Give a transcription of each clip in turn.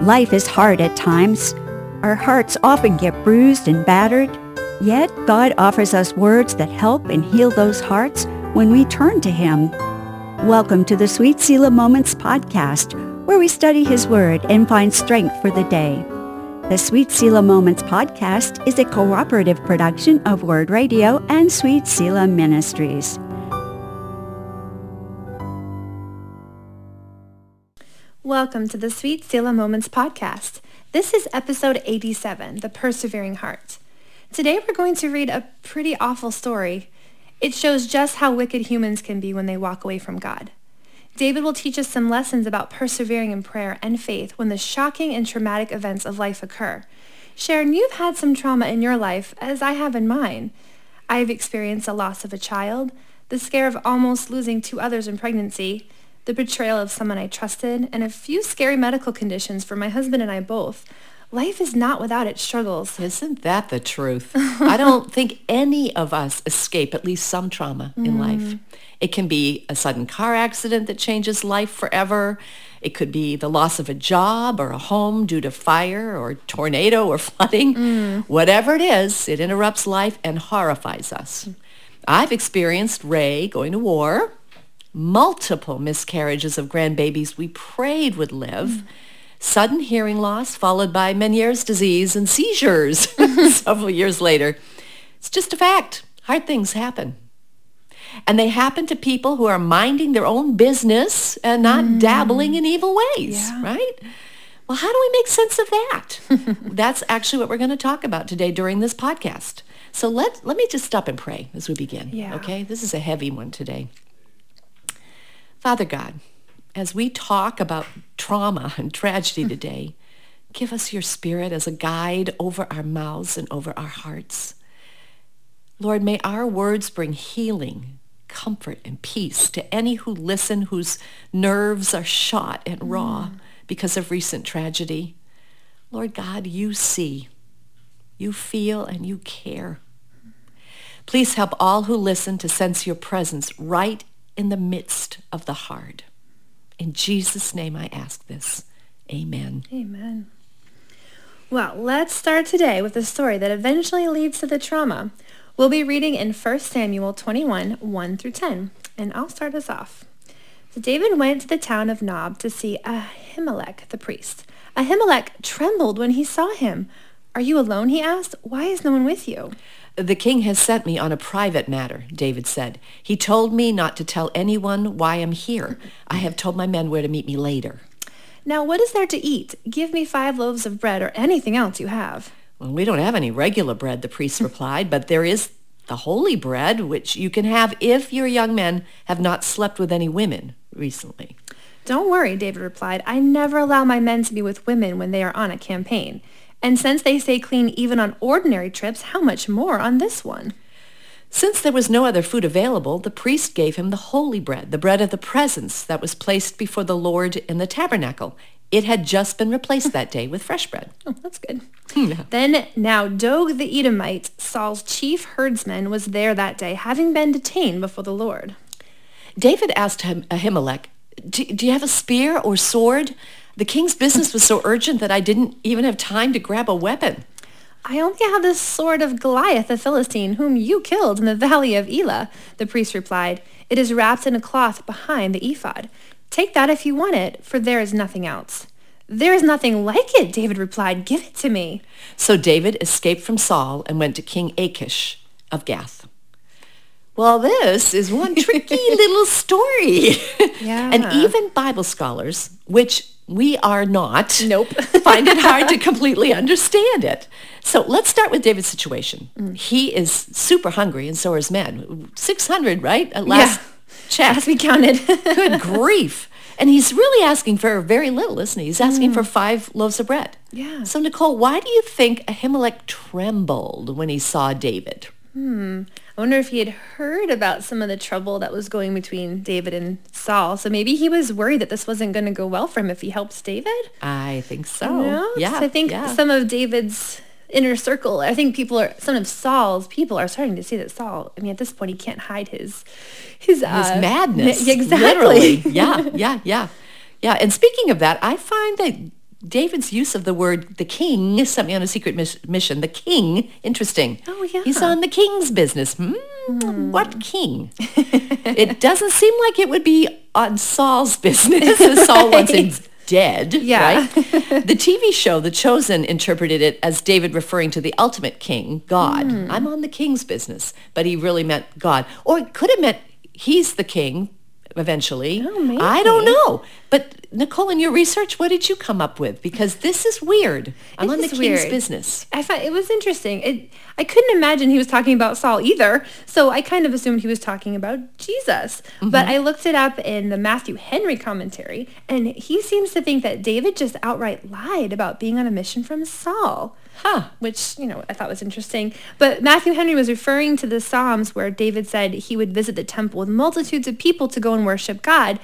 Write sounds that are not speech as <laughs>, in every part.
Life is hard at times. Our hearts often get bruised and battered. Yet God offers us words that help and heal those hearts when we turn to Him. Welcome to the Sweet Selah Moments podcast, where we study His Word and find strength for the day. The Sweet Selah Moments podcast is a cooperative production of Word Radio and Sweet Selah Ministries. Welcome to the Sweet Selah Moments podcast. This is episode 87, The Persevering Heart. Today we're going to read a pretty awful story. It shows just how wicked humans can be when they walk away from God. David will teach us some lessons about persevering in prayer and faith when the shocking and traumatic events of life occur. Sharon, you've had some trauma in your life, as I have in mine. I've experienced the loss of a child, the scare of almost losing two others in pregnancy, the betrayal of someone I trusted, and a few scary medical conditions for my husband and I both. Life is not without its struggles. Isn't that the truth? <laughs> I don't think any of us escape at least some trauma in Mm. life. It can be a sudden car accident that changes life forever. It could be the loss of a job or a home due to fire or tornado or <laughs> flooding. Mm. Whatever it is, it interrupts life and horrifies us. I've experienced Ray going to war, multiple miscarriages of grandbabies we prayed would live, sudden hearing loss followed by Meniere's disease and seizures <laughs> several years later. It's just a fact. Hard things happen. And they happen to people who are minding their own business and not mm. dabbling in evil ways, Yeah. right? Well, how do we make sense of that? <laughs> That's actually what we're going to talk about today during this podcast. So let, let me just stop and pray as we begin. Yeah. Okay? This is a heavy one today. Father God, as we talk about trauma and tragedy hmm. today, give us your spirit as a guide over our mouths and over our hearts. Lord, may our words bring healing, comfort, and peace to any who listen whose nerves are shot and raw hmm. because of recent tragedy. Lord God, you see, you feel, and you care. Please help all who listen to sense your presence right in the midst of the hard. In Jesus' name I ask this. Amen. Amen. Well, let's start today with a story that eventually leads to the trauma. We'll be reading in 1 Samuel 21, 1 through 10, and I'll start us off. So David went to the town of Nob to see Ahimelech the priest. Ahimelech trembled when he saw him. Are you alone, he asked. Why is no one with you? The king has sent me on a private matter, David said. He told me not to tell anyone why I'm here. I have told my men where to meet me later. Now, what is there to eat? Give me five loaves of bread or anything else you have. Well, we don't have any regular bread, the priest <laughs> replied, but there is the holy bread, which you can have if your young men have not slept with any women recently. Don't worry, David replied. I never allow my men to be with women when they are on a campaign. And since they stay clean even on ordinary trips, how much more on this one? Since there was no other food available, the priest gave him the holy bread, the bread of the presence that was placed before the Lord in the tabernacle. It had just been replaced that day with fresh bread. Oh, that's good. <laughs> Yeah. Then now Doeg the Edomite, Saul's chief herdsman, was there that day, having been detained before the Lord. David asked him, Ahimelech, do, do you have a spear or sword? The king's business was so urgent that I didn't even have time to grab a weapon. I only have the sword of Goliath the Philistine, whom you killed in the valley of Elah, the priest replied. It is wrapped in a cloth behind the ephod. Take that if you want it, for there is nothing else. There is nothing like it, David replied. Give it to me. So David escaped from Saul and went to King Achish of Gath. Well, this is one tricky <laughs> little story. Yeah. <laughs> and even Bible scholars, which we are not, Nope. <laughs> find it hard to completely understand it. So let's start with David's situation. Mm. He is super hungry, and so is men. 600, right? At last check. As we counted. <laughs> Good grief. And he's really asking for very little, isn't he? He's asking for five loaves of bread. Mm. Yeah. So, Nicole, why do you think Ahimelech trembled when he saw David? I wonder if he had heard about some of the trouble that was going between David and Saul. So maybe he was worried that this wasn't going to go well for him if he helps David. I think so. You know? Yeah. I think yeah. some of David's inner circle, I think people are, some of Saul's people are starting to see that Saul, I mean, at this point, he can't hide his, his, his uh, madness. ma- <laughs> exactly. Literally. Yeah, yeah, yeah. Yeah. And speaking of that, I find that David's use of the word the king <laughs> sent me on a secret mis- mission. The king, interesting. Oh, yeah. He's on the king's business. Hmm, What king? it doesn't seem like it would be on Saul's business, as Saul <laughs> wants him dead, Yeah. right? <laughs> the TV show The Chosen interpreted it as David referring to the ultimate king, God. Hmm. I'm on the king's business, but he really meant God. Or it could have meant he's the king eventually. Oh, I don't know. But Nicole, in your research, what did you come up with? Because this is weird. I'm It on the king's weird. business. I thought it was interesting. It, I couldn't imagine he was talking about Saul either, so I kind of assumed he was talking about Jesus. Mm-hmm. But I looked it up in the Matthew Henry commentary, and he seems to think that David just outright lied about being on a mission from Saul. Huh. Which, you know, I thought was interesting. But Matthew Henry was referring to the Psalms where David said he would visit the temple with multitudes of people to go and worship God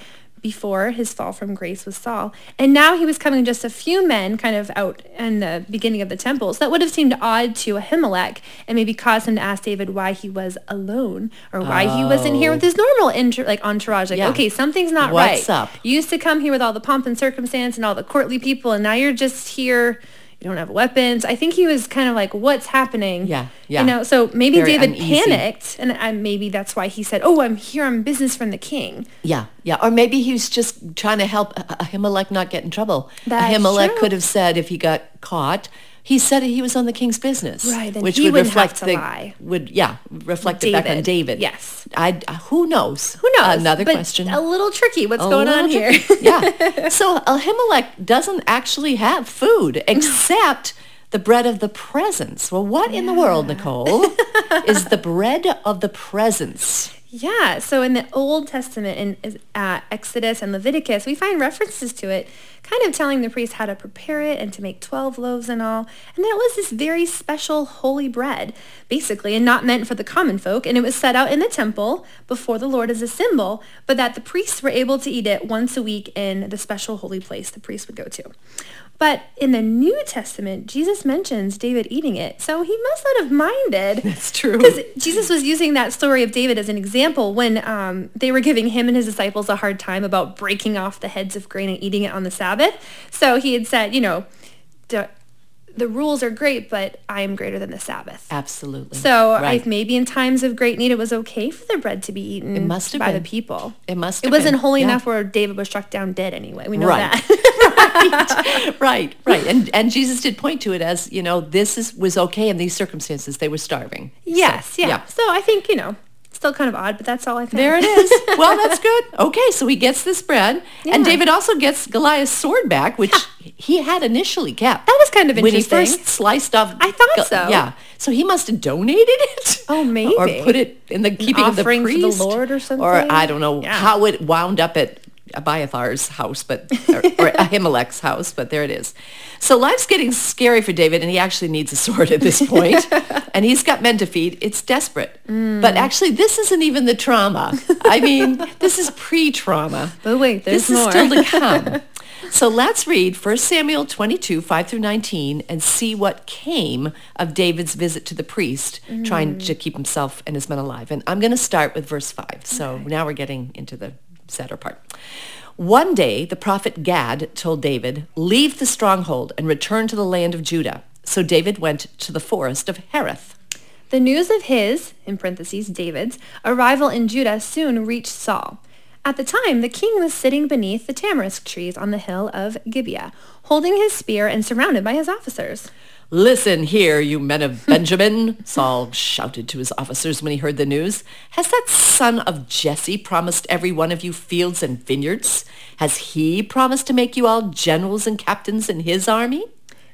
before his fall from grace with Saul. And now he was coming just a few men kind of out in the beginning of the temple. So that would have seemed odd to Ahimelech and maybe caused him to ask David why he was alone or why he wasn't here with oh. his normal inter- like entourage. Like, Yeah. okay, something's not What's right. up? You used to come here with all the pomp and circumstance and all the courtly people and now you're just here. You don't have weapons. I think he was kind of like, what's happening? Yeah, yeah. You know, so maybe Very David uneasy. panicked and I, maybe that's why he said, oh, I'm here on business from the king. Yeah, yeah. Or maybe he was just trying to help Ah- Ahimelech not get in trouble. That's Ahimelech true. could have said if he got caught, he said he was on the king's business. Right, which he would reflect the lie. would yeah reflect it back on David, David. yes. I who knows? Who knows? Another But question. A little tricky. What's A going on here? yeah. <laughs> So Ahimelech doesn't actually have food except the bread of the presence. Well, what in the world, Nicole, is the <laughs> bread of the presence? Yeah, so in the Old Testament, in uh, Exodus and Leviticus, we find references to it, kind of telling the priest how to prepare it and to make 12 loaves and all. And that it was this very special holy bread, basically, and not meant for the common folk. And it was set out in the temple before the Lord as a symbol, but that the priests were able to eat it once a week in the special holy place the priest would go to. But in the New Testament, Jesus mentions David eating it, so he must not have minded. <laughs> That's true. Because Jesus was using that story of David as an example when um, they were giving him and his disciples a hard time about breaking off the heads of grain and eating it on the Sabbath. So he had said, you know, the, rules are great, but I am greater than the Sabbath. Absolutely. So right. I, maybe in times of great need, it was okay for the bread to be eaten It must have by been. the people. It must It wasn't been, holy yeah. enough where David was struck down dead anyway. We know Right. that. <laughs> right, <laughs> right, right. And and Jesus did point to it as, you know, this is was okay in these circumstances. They were starving. yes, yeah. yeah. So I think, you know, still kind of odd, but that's all I found. There it is. <laughs> well, that's good. Okay, so he gets this bread. Yeah. And David also gets Goliath's sword back, which he had initially kept. That was kind of interesting. When he first sliced off. I thought Go- so. Yeah. So he must have donated it. Oh, maybe <laughs> Or put it in the keeping of the for the priest. Lord or something. Or. I don't know Yeah. how it wound up at Abiathar's house, but or, or Ahimelech's house, but there it is. So life's getting scary for David, and he actually needs a sword at this point. <laughs> and he's got men to feed. It's desperate. Mm. But actually, this isn't even the trauma. I mean, <laughs> this is pre-trauma. But wait, there's this more. is still to <laughs> come. So let's read 1 Samuel 22, 5 through 19, and see what came of David's visit to the priest, trying to keep himself and his men alive. And I'm going to start with verse 5. So now we're getting into the sadder part. One day, the prophet Gad told David, leave the stronghold and return to the land of Judah. So David went to the forest of Hereth. The news of his, in parentheses, David's, arrival in Judah soon reached Saul. At the time, the king was sitting beneath the tamarisk trees on the hill of Gibeah, holding his spear and surrounded by his officers. Listen here, you men of Benjamin, Saul shouted to his officers when he heard the news. Has that son of Jesse promised every one of you fields and vineyards? Has he promised to make you all generals and captains in his army?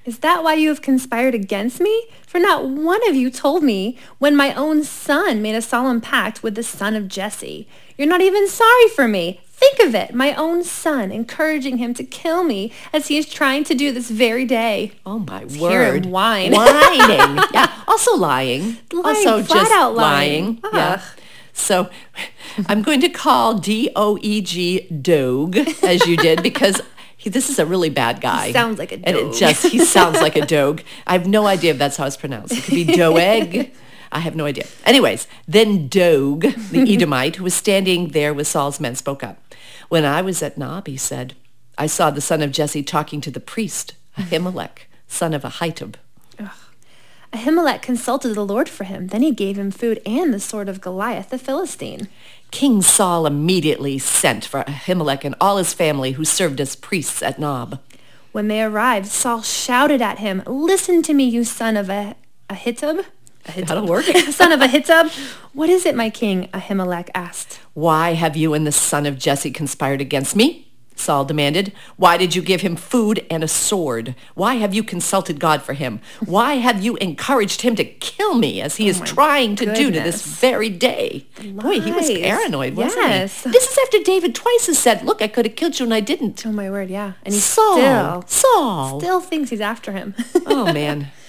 Is that why you have conspired against me? For not one of you told me when my own son made a solemn pact with the son of Jesse. You're not even sorry for me. Think of it, my own son encouraging him to kill me as he is trying to do this very day. Oh my hear word. whine. Whining. <laughs> yeah. Also lying. Lying, also flat just out lying. Yeah. So I'm going to call D-O-E-G Dogue as you did <laughs> because he, this is a really bad guy. sounds like a And it just, he <laughs> sounds like a Dogue. I have no idea if that's how it's pronounced. It could be Doeg. I have no idea. Anyways, then Doeg, the Edomite, who was standing there with Saul's men, spoke up. When I was at Nob, he said, I saw the son of Jesse talking to the priest, Ahimelech, son of Ahitub. Ahimelech consulted the Lord for him. Then he gave him food and the sword of Goliath the Philistine. King Saul immediately sent for Ahimelech and all his family who served as priests at Nob. When they arrived, Saul shouted at him, Listen to me, you son of a Ahitub. Ahitub. That'll work. <laughs> son of Ahitub. What is it, my king? Ahimelech asked. Why have you and the son of Jesse conspired against me? Saul demanded. Why did you give him food and a sword? Why have you consulted God for him? Why have you encouraged him to kill me as he oh is trying to do to this very day? Boy, he was paranoid, wasn't Yes. he? This is after David twice has said, look, I could have killed you and I didn't. Oh my word, yeah. And he Saul, still, Saul. still thinks he's after him. Oh, man. <laughs>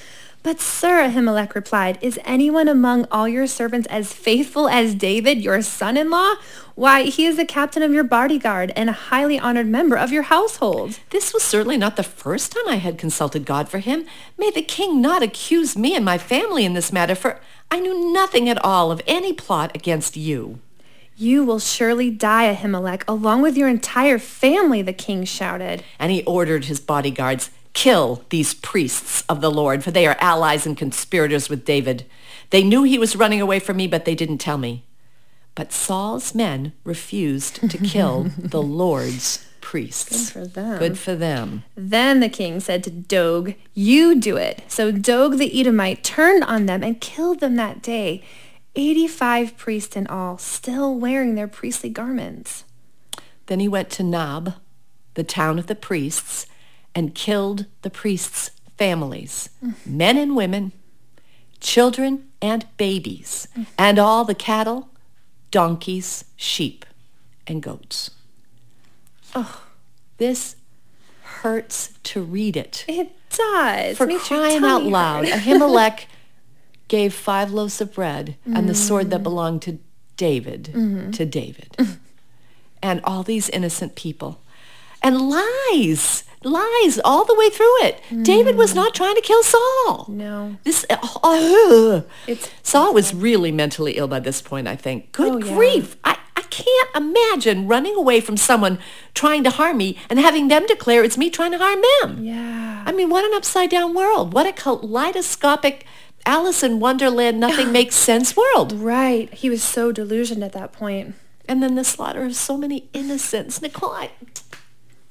But sir, Ahimelech replied, is anyone among all your servants as faithful as David, your son-in-law? Why, he is the captain of your bodyguard and a highly honored member of your household. This was certainly not the first time I had consulted God for him. May the king not accuse me and my family in this matter, for I knew nothing at all of any plot against you. You will surely die, Ahimelech, along with your entire family, the king shouted. And he ordered his bodyguards, kill these priests of the Lord, for they are allies and conspirators with David. They knew he was running away from me, but they didn't tell me. But Saul's men refused to kill <laughs> the Lord's priests. Good for them. Good for them. Then the king said to Doeg, you do it. So Doeg the Edomite turned on them and killed them that day. 85 priests in all, still wearing their priestly garments. Then he went to Nob, the town of the priests, and killed the priests' families, men and women, children and babies, and all the cattle, donkeys, sheep, and goats. Oh, this hurts to read it. It does. For Makes crying out loud. Ahimelech <laughs> gave five loaves of bread and the sword that mm. belonged to David mm-hmm. to David. and all these innocent people. And lies, lies all the way through it. David was mm. not trying to kill Saul. No. This, oh, It's Saul was really mentally ill by this point, I think. Good Oh, yeah. grief. I, I can't imagine running away from someone trying to harm me and having them declare it's me trying to harm them. Yeah. I mean, what an upside down world. What a kaleidoscopic Alice in Wonderland, nothing makes sense world. Right. He was so delusioned at that point. And then the slaughter of so many innocents. Nicole, I,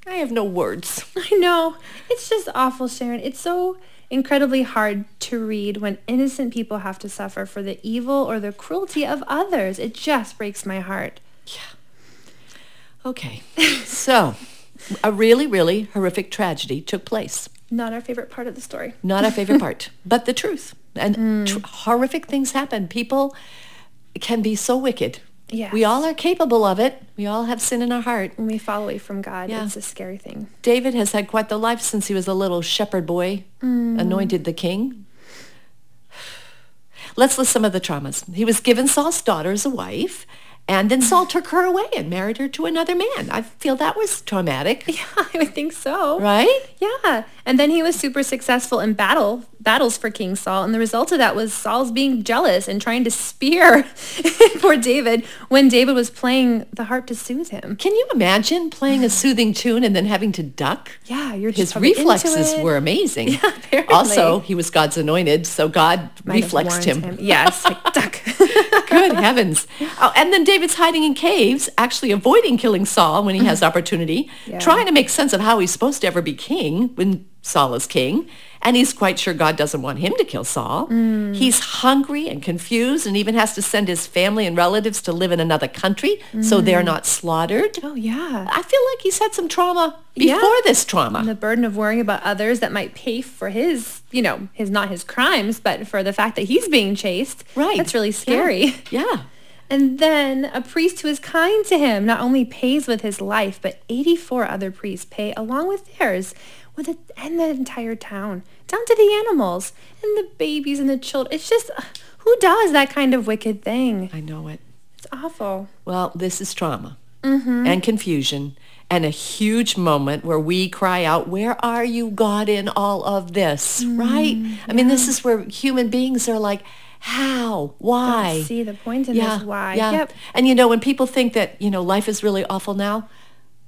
I have no words. <laughs> <laughs> I know. It's just awful, Sharon. It's so incredibly hard to read when innocent people have to suffer for the evil or the cruelty of others. It just breaks my heart. Yeah. Okay, so a really, really horrific tragedy took place. Not our favorite part of the story. Not our favorite <laughs> part, but the truth. And hmm. tr- horrific things happen. People can be so wicked. Yes. We all are capable of it. We all have sin in our heart. When we fall away from God, Yeah. it's a scary thing. David has had quite the life since he was a little shepherd boy, mm. anointed the king. Let's list some of the traumas. He was given Saul's daughter as a wife, and then Saul took her away and married her to another man. I feel that was traumatic, <laughs> Yeah, I would think so. right? Yeah. And then he was super successful in battle battles for King Saul. And the result of that was Saul's being jealous and trying to spear <laughs> poor David when David was playing the harp to soothe him. Can you imagine playing a <sighs> soothing tune and then having to duck? Yeah, you're just His reflexes were amazing. <laughs> Yeah. Also, he was God's anointed, so God Might reflexed warned him. Yes, like, duck. Good heavens. Oh, and then David's hiding in caves, actually avoiding killing Saul when he has opportunity, Yeah. trying to make sense of how he's supposed to ever be king when Saul is king. And he's quite sure God doesn't want him to kill Saul. Mm. He's hungry and confused and even has to send his family and relatives to live in another country so they're not slaughtered. oh, yeah. I feel like he's had some trauma before Yeah. this trauma. And the burden of worrying about others that might pay for his, you know, his not his crimes, but for the fact that he's being chased. right. That's really scary. Yeah. yeah. <laughs> And then a priest who is kind to him not only pays with his life, but 84 other priests pay along with theirs, with it, and the entire town, down to the animals and the babies and the children. It's just, uh, who does that kind of wicked thing? I know it. It's awful. Well, this is trauma Mm-hmm. and confusion and a huge moment where we cry out, where are you, God, in all of this? Mm, right? I mean, this is where human beings are like, how? Why? see the point in yeah, this why. Yeah. Yep. And you know, when people think that, you know, life is really awful now,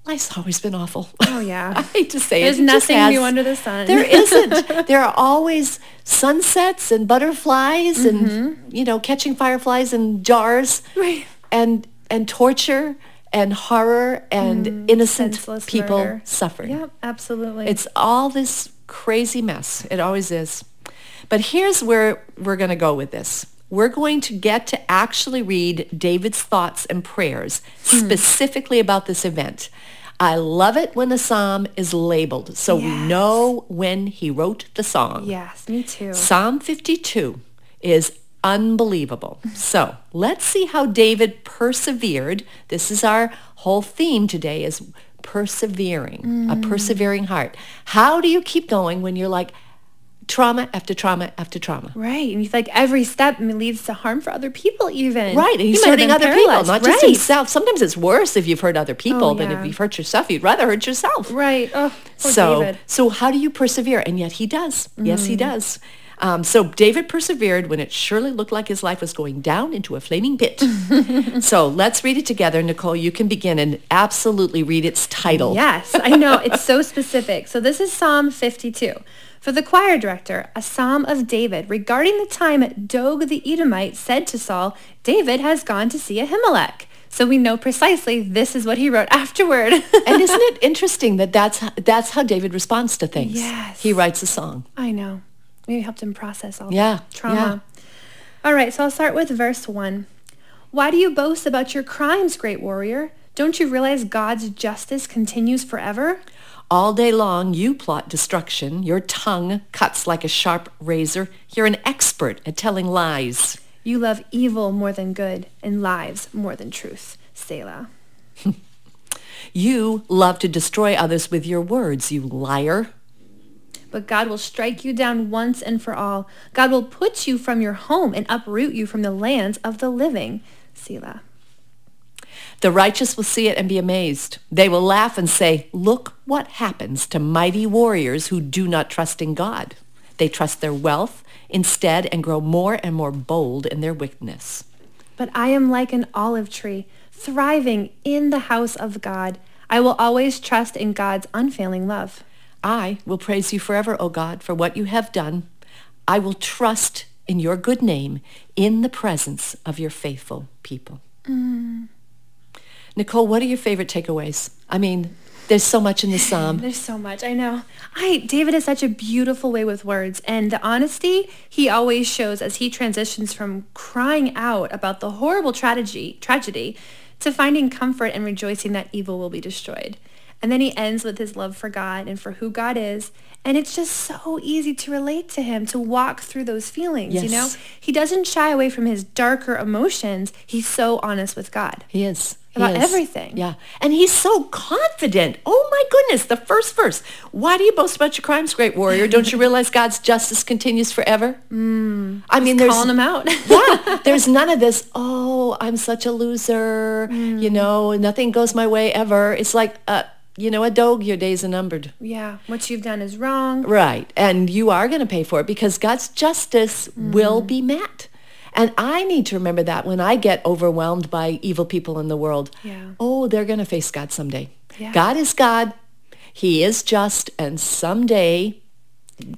life's always been awful. Oh, yeah. <laughs> I hate to say There's it. just nothing new under the sun. There <laughs> isn't. there are always sunsets and butterflies and you know catching fireflies in jars Mm-hmm. Right. and and torture and horror and innocent Mm, Senseless people murder. suffering. Yep, absolutely. It's all this crazy mess. It always is. But here's where we're going to go with this. We're going to get to actually read David's thoughts and prayers Hmm. specifically about this event. I love it when a psalm is labeled so we know when he wrote the song. yes, me too. Psalm 52 is unbelievable. So let's see how David persevered. This is our whole theme today is persevering, a persevering heart. How do you keep going when you're like trauma after trauma after trauma? Right. And feel like every step leads to harm for other people even. Right, and He he's have hurting other people, not just himself. Sometimes it's worse if you've hurt other people Oh, than if you've hurt yourself. You'd rather hurt yourself. Right. Oh, so, David. so how do you persevere? And yet he does. Yes, Mm. he does. Um, so David persevered when it surely looked like his life was going down into a flaming pit. <laughs> so let's read it together. Nicole, you can begin and absolutely read its title. Yes, I know. It's so <laughs> specific. So this is Psalm 52. For the choir director, a psalm of David regarding the time Doeg the Edomite said to Saul, David has gone to see Ahimelech. So we know precisely this is what he wrote <laughs> afterward. and isn't <laughs> it interesting that that's, that's how David responds to things? Yes. He writes a song. I know. Maybe helped him process all Yeah, the trauma. All right, so I'll start with verse 1. Why do you boast about your crimes, great warrior? Don't you realize God's justice continues forever? All day long you plot destruction. Your tongue cuts like a sharp razor. You're an expert at telling lies. You love evil more than good and lies more than truth. Selah. <laughs> You love to destroy others with your words, you liar. But God will strike you down once and for all. God will put you from your home and uproot you from the lands of the living. Selah. The righteous will see it and be amazed. They will laugh and say, look what happens to mighty warriors who do not trust in God. They trust their wealth instead and grow more and more bold in their wickedness. But I am like an olive tree, thriving in the house of God. I will always trust in God's unfailing love. I will praise you forever, O God, for what you have done. I will trust in your good name in the presence of your faithful people. Mm. Nicole, what are your favorite takeaways? I mean, there's so much in the psalm. <sighs> There's so much. I know. I David has such a beautiful way with words and the honesty he always shows as he transitions from crying out about the horrible tragedy tragedy to finding comfort and rejoicing that evil will be destroyed. And then he ends with his love for God and for who God is. And it's just so easy to relate to him, to walk through those feelings, you know? He doesn't shy away from his darker emotions. He's so honest with God. He is. About everything. Yeah. And he's so confident. Oh my goodness. The first verse. Why do you boast about your crimes, great warrior? Don't you realize God's justice continues forever? Mm, I mean, there's Calling him out. <laughs> yeah, there's none of this, oh, I'm such a loser, Mm. you know, nothing goes my way ever. It's like, uh, you know, a dog, your days are numbered. yeah. What you've done is wrong. Right. And you are going to pay for it because God's justice will Mm. be met. And I need to remember that when I get overwhelmed by evil people in the world. Yeah. Oh, they're going to face God someday. Yeah. God is God. He is just. And someday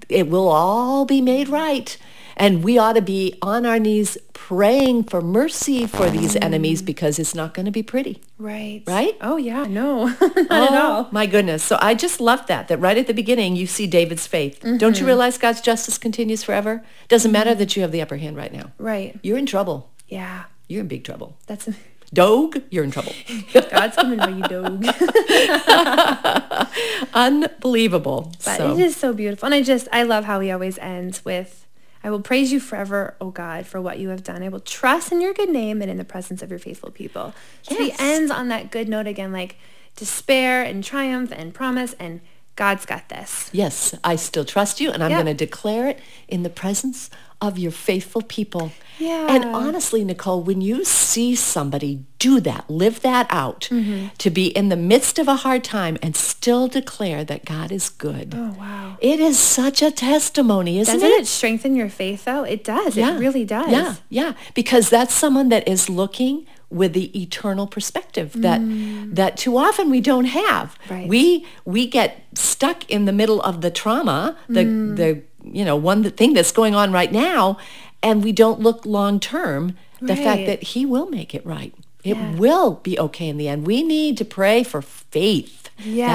it will all be made right. And we ought to be on our knees praying for mercy for these enemies because it's not going to be pretty. Right. Right? Oh yeah, no, <laughs> not at all. Oh, My goodness. So I just love that, that right at the beginning you see David's faith. Don't Mm-hmm. you realize God's justice continues forever? Doesn't matter that you have the upper hand right now. Right. You're in trouble. Yeah. You're in big trouble. That's <laughs> Dog, you're in trouble. <laughs> God's coming for you, dog. Unbelievable. But so, it is so beautiful, and I just I love how he always ends with, "I will praise you forever, O God, for what you have done. I will trust in your good name and in the presence of your faithful people." So he ends on that good note again, like despair and triumph and promise, and God's got this. yes, I still trust you and I'm Yeah. going to declare it in the presence of your faithful people. Yeah. And honestly, Nicole, when you see somebody do that, live that out, Mm-hmm. to be in the midst of a hard time and still declare that God is good. Oh wow. It is such a testimony, isn't Doesn't it? it strengthen your faith though? It does. Yeah. It really does. Yeah, yeah. Because that's someone that is looking with the eternal perspective that mm. that too often we don't have. Right. We we get stuck in the middle of the trauma, the mm. the you know one thing that's going on right now, and we don't look long term. The fact that He will make it right. It Yeah. will be okay in the end. We need to pray for faith.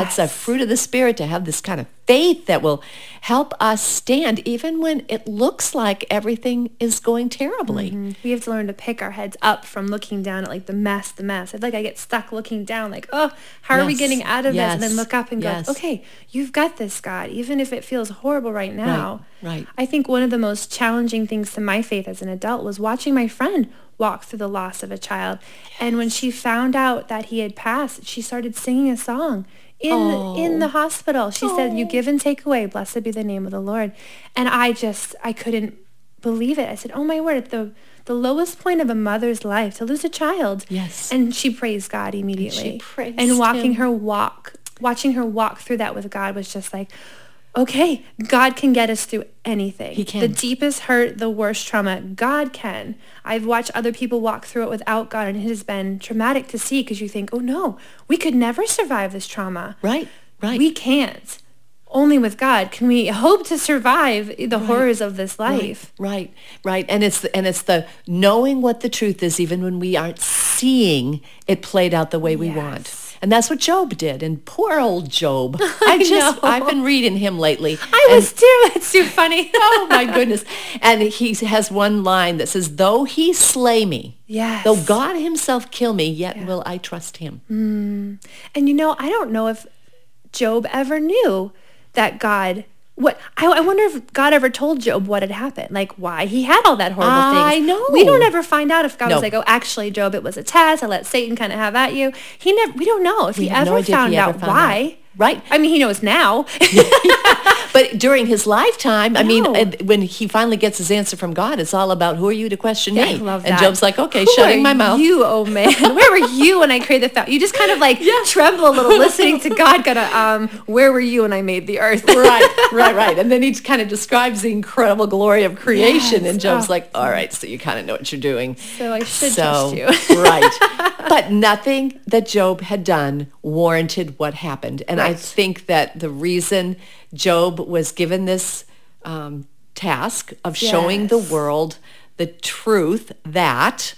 That's a fruit of the Spirit to have this kind of faith that will help us stand even when it looks like everything is going terribly. Mm-hmm. We have to learn to pick our heads up from looking down at like the mess, the mess. I feel like I get stuck looking down like, oh, how are we getting out of this? And then look up and Yes. go, okay, you've got this, God, even if it feels horrible right now. right. I think one of the most challenging things to my faith as an adult was watching my friend walk through the loss of a child. And when she found out that he had passed, she started singing a song in Oh. in the oh. hospital. She said, "You oh. give and take away. Blessed be the name of the Lord." And I just I couldn't believe it. I said, "Oh my word, at the the lowest point of a mother's life to lose a child." Yes. And she praised God immediately. praised and watching him. her walk, watching her walk through that with God was just like, okay, God can get us through anything. He can. The deepest hurt, the worst trauma, God can. I've watched other people walk through it without God and it has been traumatic to see because you think, oh no, we could never survive this trauma. Right, right. We can't. Only with God can we hope to survive the horrors of this life. Right, right, and it's the, and it's the knowing what the truth is, even when we aren't seeing it played out the way we want, Yes. And that's what Job did. And poor old Job, <laughs> I just know. I've been reading him lately. I and- was too. It's too funny. <laughs> oh my goodness! And he has one line that says, "Though he slay me, Yes. though God Himself kill me, yet will I trust Him." Mm. And you know, I don't know if Job ever knew that God. What I, I wonder if God ever told Job what had happened, like why he had all that horrible thing. I things. know. We don't ever find out if God No. was like, "Oh, actually, Job, it was a test. I let Satan kind of have at you." He never. We don't know if he have no ever found he ever out found why. Right. I mean, he knows now. <laughs> <laughs> But during his lifetime, I mean, No. uh, when he finally gets his answer from God, it's all about who are you to question me? I love and. Job's like, okay, Who shutting my mouth. You, oh man, <laughs> where were you when I created the fountain? You just kind of like tremble a little, listening to God. Of, um, where were you when I made the earth? right, right, right. And then he kind of describes the incredible glory of creation, Yes. and Job's Oh. like, all right, so you kind of know what you're doing. So I should So, trust you. right. But nothing that Job had done warranted what happened. And I think that the reason Job was given this um, task of showing the world the truth that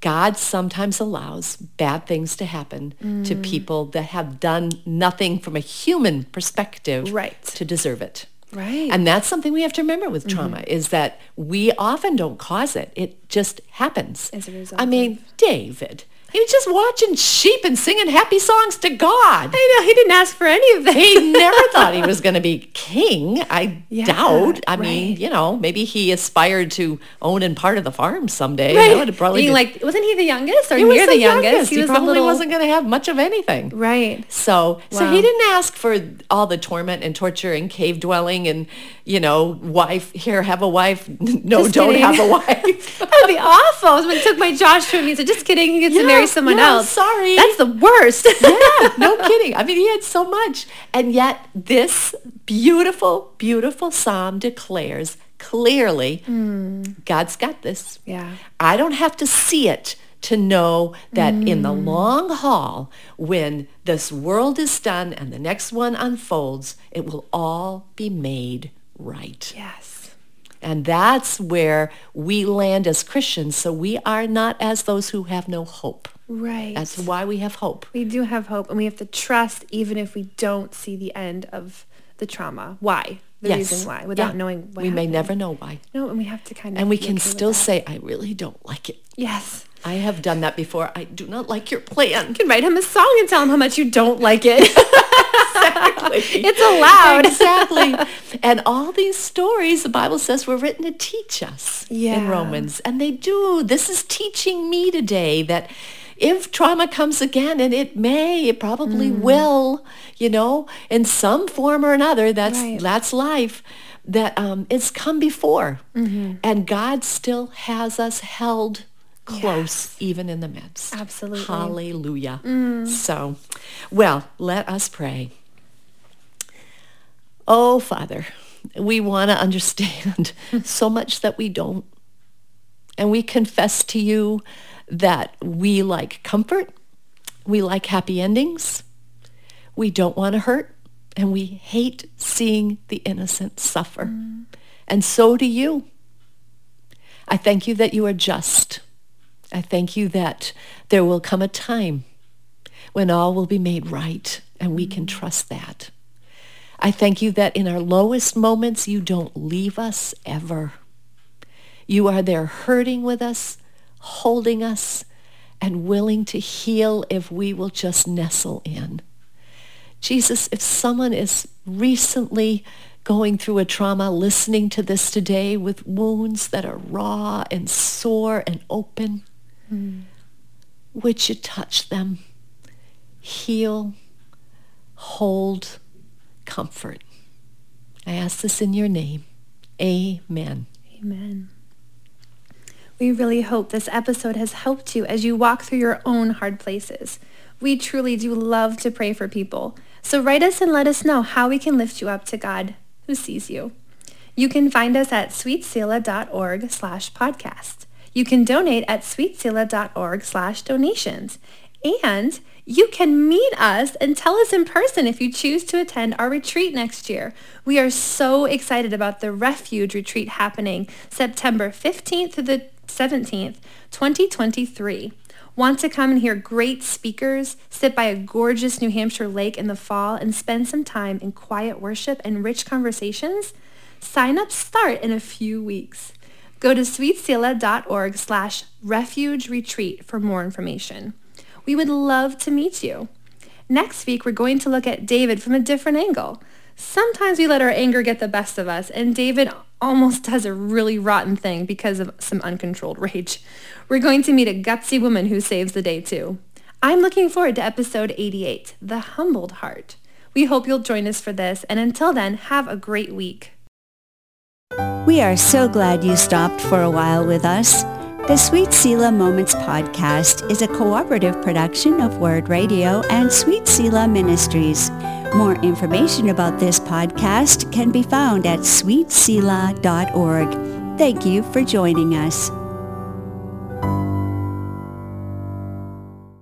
God sometimes allows bad things to happen to Mm. people that have done nothing from a human perspective Right. to deserve it. Right. And that's something we have to remember with trauma Mm-hmm. is that we often don't cause it. It just happens. As a result I mean, David, he was just watching sheep and singing happy songs to God. I know he didn't ask for any of that. He never thought he was going to be king. I Yeah, doubt. I mean, you know, maybe he aspired to own and part of the farm someday. Right. That would have probably Being like, wasn't he the youngest or he was near the, youngest? He, was probably little- wasn't going to have much of anything. Right. So, so he didn't ask for all the torment and torture and cave dwelling and, you know, wife, here, have a wife. <laughs> No, Just don't kidding. have a wife. <laughs> That would be awful. Someone took my Josh to him. He said, just kidding. He gets Yeah, marry someone yeah, else. sorry. That's the worst. <laughs> yeah, no kidding. I mean, he had so much. And yet this beautiful, beautiful psalm declares clearly, hmm. God's got this. Yeah. I don't have to see it to know that in the hmm. long haul, when this world is done and the next one unfolds, it will all be made right. yes. And that's where we land as Christians. So we are not as those who have no hope. Right. That's why we have hope. we do have hope and we have to trust even if we don't see the end of the trauma. Why? The yes. reason why without Yeah. knowing what we may never know why. No, and we have to kind of And we can still say, I really don't like it. yes. I have done that before. I do not like your plan. You can write him a song and tell him how much you don't like it. <laughs> Exactly. it's allowed. exactly. <laughs> And all these stories, the Bible says, were written to teach us yeah. in Romans. And they do. This is teaching me today that if trauma comes again, and it may, it probably Mm. will, you know, in some form or another, that's Right. that's life, that um, it's come before. Mm-hmm. And God still has us held close even in the midst. Absolutely. Mm. Hallelujah. So, well, let us pray. Oh, Father, we want to understand <laughs> so much that we don't. And we confess to you that we like comfort, we like happy endings, we don't want to hurt, and we hate seeing the innocent suffer. Mm. And so do you. I thank you that you are just. I thank you that there will come a time when all will be made right and we can trust that. I thank you that in our lowest moments, you don't leave us ever. You are there hurting with us, holding us, and willing to heal if we will just nestle in. Jesus, if someone is recently going through a trauma, listening to this today with wounds that are raw and sore and open, mm. would you touch them, heal, hold, comfort? I ask this in your name. Amen. Amen. We really hope this episode has helped you as you walk through your own hard places. We truly do love to pray for people. So write us and let us know how we can lift you up to God who sees you. You can find us at sweetselah.org slash podcast. You can donate at sweetselah.org slash donations. And you can meet us and tell us in person if you choose to attend our retreat next year. We are so excited about the Refuge retreat happening September 15th to the 17th, 2023. Want to come and hear great speakers, sit by a gorgeous New Hampshire lake in the fall, and spend some time in quiet worship and rich conversations? Sign up start in a few weeks. Go to sweetselah.org slash refuge retreat for more information. We would love to meet you. Next week, we're going to look at David from a different angle. Sometimes we let our anger get the best of us, and David almost <laughs> does a really rotten thing because of some uncontrolled rage. We're going to meet a gutsy woman who saves the day too. I'm looking forward to episode 88, The Humbled Heart. We hope you'll join us for this, and until then, have a great week. We are so glad you stopped for a while with us. The Sweet Selah Moments podcast is a cooperative production of Word Radio and Sweet Selah Ministries. More information about this podcast can be found at sweetselah.org. Thank you for joining us.